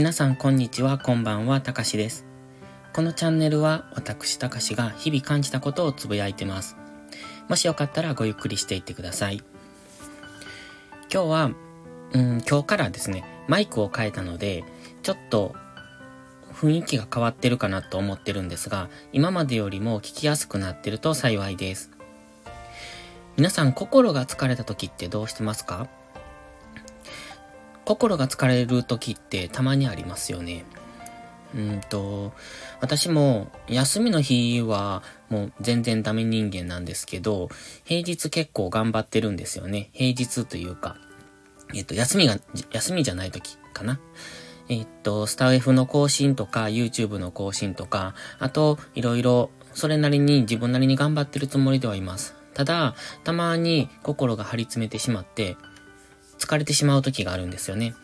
皆さんこんにちは、こんばんは、たかしです。このチャンネルは私たかしが日々感じたことをつぶやいてます。もしよかったらごゆっくりしていってください。今日は、うん、今日からですね、マイクを変えたので、ちょっと雰囲気が変わってるかなと思ってるんですが、今までよりも聞きやすくなってると幸いです。皆さん心が疲れた時ってどうしてますか？心が疲れる時ってたまにありますよね。うんと、私も休みの日はもう全然ダメ人間なんですけど、平日結構頑張ってるんですよね。平日というか、えっと、休みが、休みじゃない時かな。えっと、スタイフの更新とか、YouTube の更新とか、あと、いろいろ、それなりに自分なりに頑張ってるつもりではいます。ただ、たまに心が張り詰めてしまって、疲れてしまう時があるんですよね。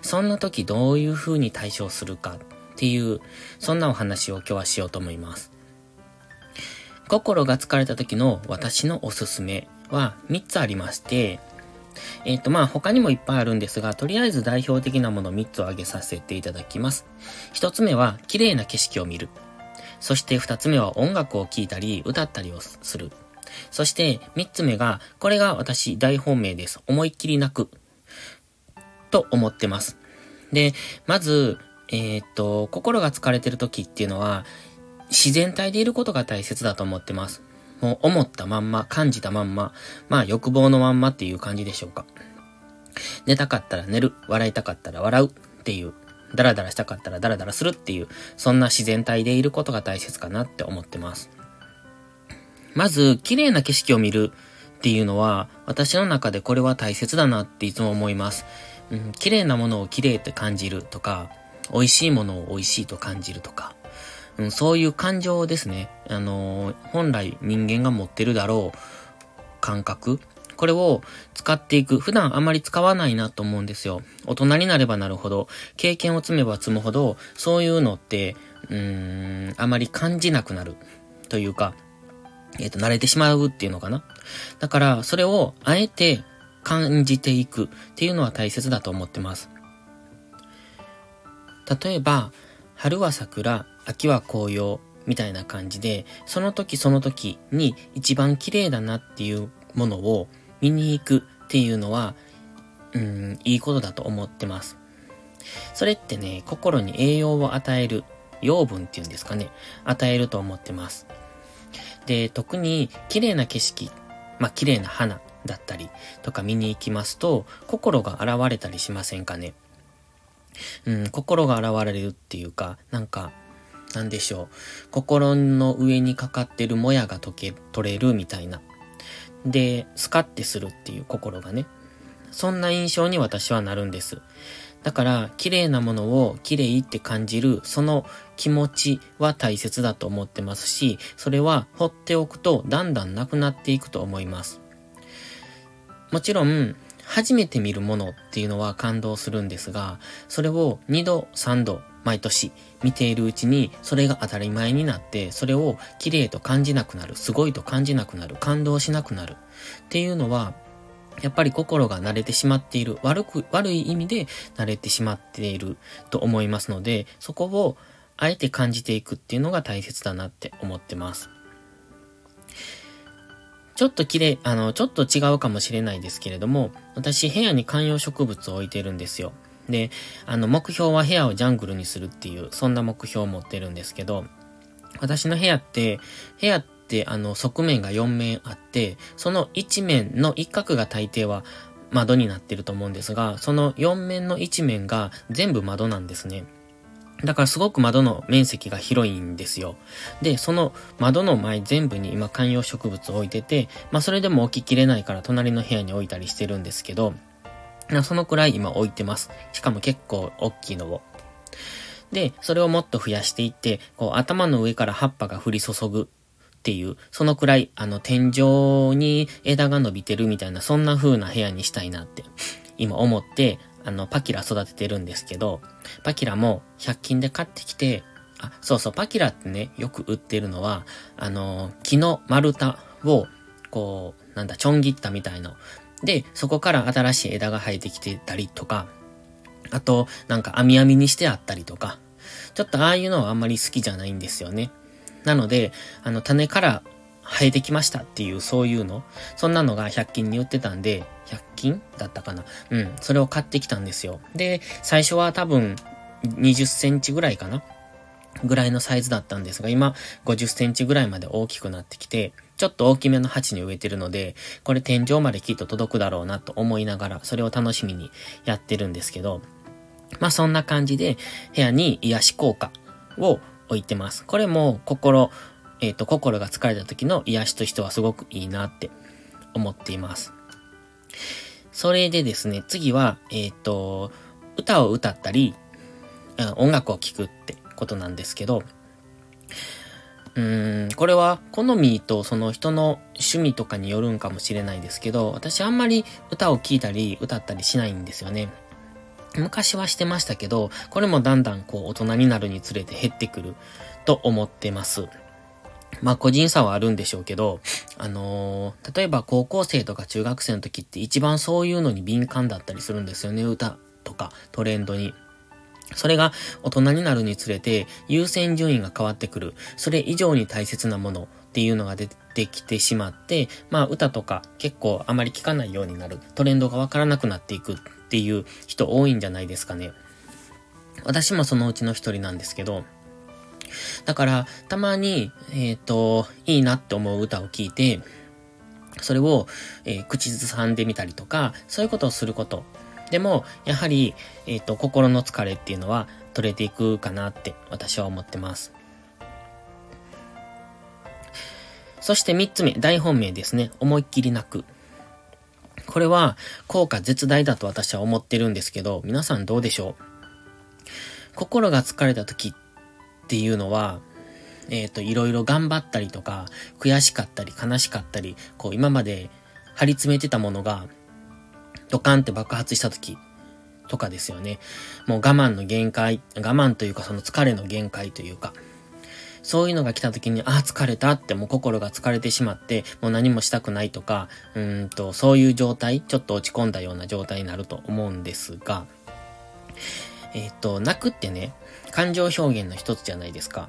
そんな時どういう風に対処するかっていう、そんなお話を今日はしようと思います。心が疲れた時の私のおすすめは3つありまして、えっ、ー、とまあ他にもいっぱいあるんですが、とりあえず代表的なもの3つを挙げさせていただきます。1つ目は綺麗な景色を見る。そして2つ目は音楽を聴いたり歌ったりをする。そして、三つ目が、これが私大本命です。思いっきり泣く。と思ってます。で、まず、えー、っと、心が疲れてる時っていうのは、自然体でいることが大切だと思ってます。もう思ったまんま、感じたまんま、まあ欲望のまんまっていう感じでしょうか。寝たかったら寝る、笑いたかったら笑うっていう、ダラダラしたかったらダラダラするっていう、そんな自然体でいることが大切かなって思ってます。まず、綺麗な景色を見るっていうのは、私の中でこれは大切だなっていつも思います。うん、綺麗なものを綺麗って感じるとか、美味しいものを美味しいと感じるとか、うん、そういう感情ですね。あのー、本来人間が持ってるだろう感覚。これを使っていく。普段あまり使わないなと思うんですよ。大人になればなるほど、経験を積めば積むほど、そういうのって、うーん、あまり感じなくなる。というか、えっ、ー、と、慣れてしまうっていうのかな。だから、それをあえて感じていくっていうのは大切だと思ってます。例えば、春は桜、秋は紅葉みたいな感じで、その時その時に一番綺麗だなっていうものを見に行くっていうのは、うん、いいことだと思ってます。それってね、心に栄養を与える、養分っていうんですかね、与えると思ってます。で、特に綺麗な景色、まあ、綺麗な花だったりとか見に行きますと、心が現れたりしませんかね？うん、心が現れるっていうか、なんか、なんでしょう。心の上にかかってるもやが溶け、取れるみたいな。で、スカッてするっていう心がね。そんな印象に私はなるんです。だから、綺麗なものを綺麗って感じる、その気持ちは大切だと思ってますし、それは放っておくとだんだんなくなっていくと思います。もちろん、初めて見るものっていうのは感動するんですが、それを2度、3度、毎年見ているうちに、それが当たり前になって、それを綺麗と感じなくなる、すごいと感じなくなる、感動しなくなるっていうのは、やっぱり心が慣れてしまっている、悪く、悪い意味で慣れてしまっていると思いますので、そこをあえて感じていくっていうのが大切だなって思ってます。ちょっと綺麗、あの、ちょっと違うかもしれないですけれども、私部屋に観葉植物を置いてるんですよ。で、あの、目標は部屋をジャングルにするっていう、そんな目標を持ってるんですけど、私の部屋って、部屋っ、あの、側面が4面あって、その1面の一角が大抵は窓になってると思うんですが、その4面の1面が全部窓なんですね。だからすごく窓の面積が広いんですよ。で、その窓の前全部に今観葉植物を置いてて、まあそれでも置ききれないから隣の部屋に置いたりしてるんですけど、そのくらい今置いてます。しかも結構大きいのを。で、それをもっと増やしていって、こう頭の上から葉っぱが降り注ぐっていう、そのくらい、あの、天井に枝が伸びてるみたいな、そんな風な部屋にしたいなって、今思って、あの、パキラ育ててるんですけど、パキラも100均で買ってきて、あ、そうそう、パキラってね、よく売ってるのは、あの、木の丸太を、こう、なんだ、ちょん切ったみたいの。で、そこから新しい枝が生えてきてたりとか、あと、なんか網網にしてあったりとか、ちょっとああいうのはあんまり好きじゃないんですよね。なので、あの、種から生えてきましたっていう、そういうの。そんなのが100均に売ってたんで、100均だったかなうん。それを買ってきたんですよ。で、最初は多分、20センチぐらいかなぐらいのサイズだったんですが、今、50センチぐらいまで大きくなってきて、ちょっと大きめの鉢に植えてるので、これ天井まできっと届くだろうなと思いながら、それを楽しみにやってるんですけど、まあそんな感じで、部屋に癒し効果を置いてます。これも心、えっ、ー、と、心が疲れた時の癒しとしてはすごくいいなって思っています。それでですね、次は、えっ、ー、と、歌を歌ったり、音楽を聴くってことなんですけど、うーん、これは好みとその人の趣味とかによるんかもしれないですけど、私あんまり歌を聴いたり歌ったりしないんですよね。昔はしてましたけど、これもだんだんこう大人になるにつれて減ってくると思ってます。まあ個人差はあるんでしょうけど、あのー、例えば高校生とか中学生の時って一番そういうのに敏感だったりするんですよね、歌とかトレンドに。それが大人になるにつれて優先順位が変わってくる。それ以上に大切なものっていうのが出てきてしまって、まあ歌とか結構あまり聞かないようになる。トレンドがわからなくなっていくっていう人多いんじゃないですかね。私もそのうちの一人なんですけど、だから、たまに、えっ、ー、と、いいなって思う歌を聴いて、それを、えー、口ずさんでみたりとか、そういうことをすることでも、やはり、えっ、ー、と、心の疲れっていうのは取れていくかなって私は思ってます。そして三つ目、大本命ですね。思いっきり泣く。これは効果絶大だと私は思ってるんですけど、皆さんどうでしょう？心が疲れた時っていうのは、えっ、ー、と、いろいろ頑張ったりとか、悔しかったり悲しかったり、こう今まで張り詰めてたものが、ドカンって爆発した時とかですよね。もう我慢の限界、我慢というかその疲れの限界というか、そういうのが来た時に、ああ、疲れたってもう心が疲れてしまって、もう何もしたくないとか、うんと、そういう状態、ちょっと落ち込んだような状態になると思うんですが、えっ、ー、と、泣くってね、感情表現の一つじゃないですか。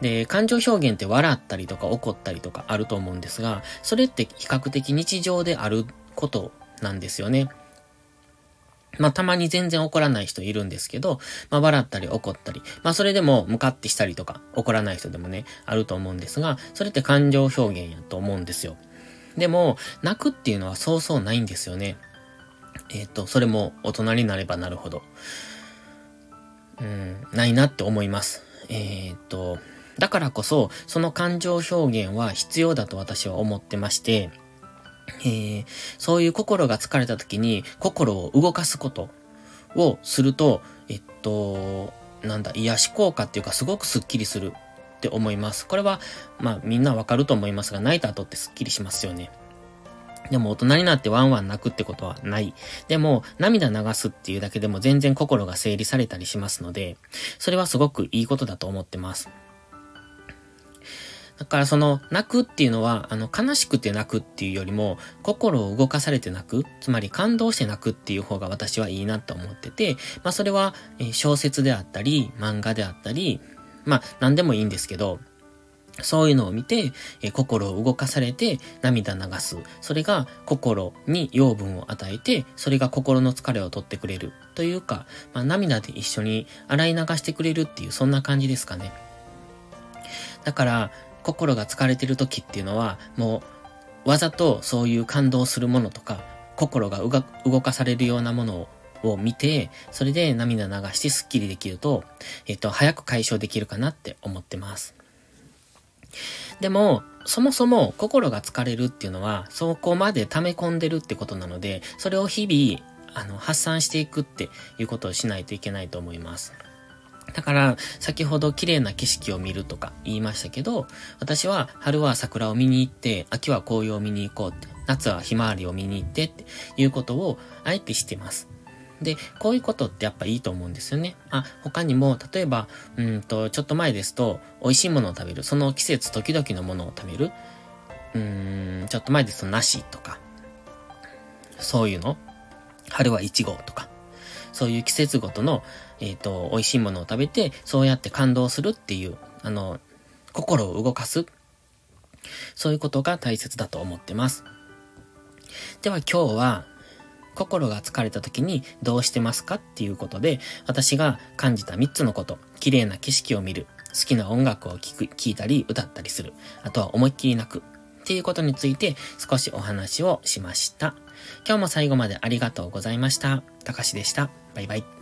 で、感情表現って笑ったりとか怒ったりとかあると思うんですが、それって比較的日常であることなんですよね。まあ、たまに全然怒らない人いるんですけど、まあ、笑ったり怒ったり、まあ、それでも向かってしたりとか、怒らない人でもね、あると思うんですが、それって感情表現やと思うんですよ。でも、泣くっていうのはそうそうないんですよね。えっ、ー、と、それも大人になればなるほど。うん、ないなって思います。えっ、ー、と、だからこそ、その感情表現は必要だと私は思ってまして、えー、そういう心が疲れた時に心を動かすことをすると、えっと、なんだ、癒し効果っていうかすごくスッキリするって思います。これは、まあみんなわかると思いますが、泣いた後ってスッキリしますよね。でも大人になってワンワン泣くってことはない。でも涙流すっていうだけでも全然心が整理されたりしますので、それはすごくいいことだと思ってます。だからその泣くっていうのは、あの悲しくて泣くっていうよりも、心を動かされて泣く、つまり感動して泣くっていう方が私はいいなと思ってて、まあそれは、小説であったり、漫画であったり、まあ何でもいいんですけど、そういうのを見て、え心を動かされて涙流す。それが心に養分を与えて、それが心の疲れを取ってくれる。というか、まあ、涙で一緒に洗い流してくれるっていう、そんな感じですかね。だから、心が疲れてる時っていうのは、もう、わざとそういう感動するものとか、心が動かされるようなものを見て、それで涙流してスッキリできると、えっと、早く解消できるかなって思ってます。でも、そもそも心が疲れるっていうのは、そこまで溜め込んでるってことなので、それを日々、あの、発散していくっていうことをしないといけないと思います。だから、先ほど綺麗な景色を見るとか言いましたけど、私は春は桜を見に行って、秋は紅葉を見に行こうって、夏はひまわりを見に行ってっていうことをあえてしてます。で、こういうことってやっぱいいと思うんですよね。あ、他にも、例えば、うんと、ちょっと前ですと、美味しいものを食べる。その季節時々のものを食べる。うーん、ちょっと前ですと梨とか、そういうの。春はイチゴとか。そういう季節ごとの、えっ、ー、と、美味しいものを食べて、そうやって感動するっていう、あの、心を動かす。そういうことが大切だと思ってます。では今日は、心が疲れた時にどうしてますかっていうことで、私が感じた3つのこと、綺麗な景色を見る、好きな音楽を聴く、聴いたり歌ったりする、あとは思いっきり泣く、っていうことについて少しお話をしました。今日も最後までありがとうございました。たかしでした。バイバイ。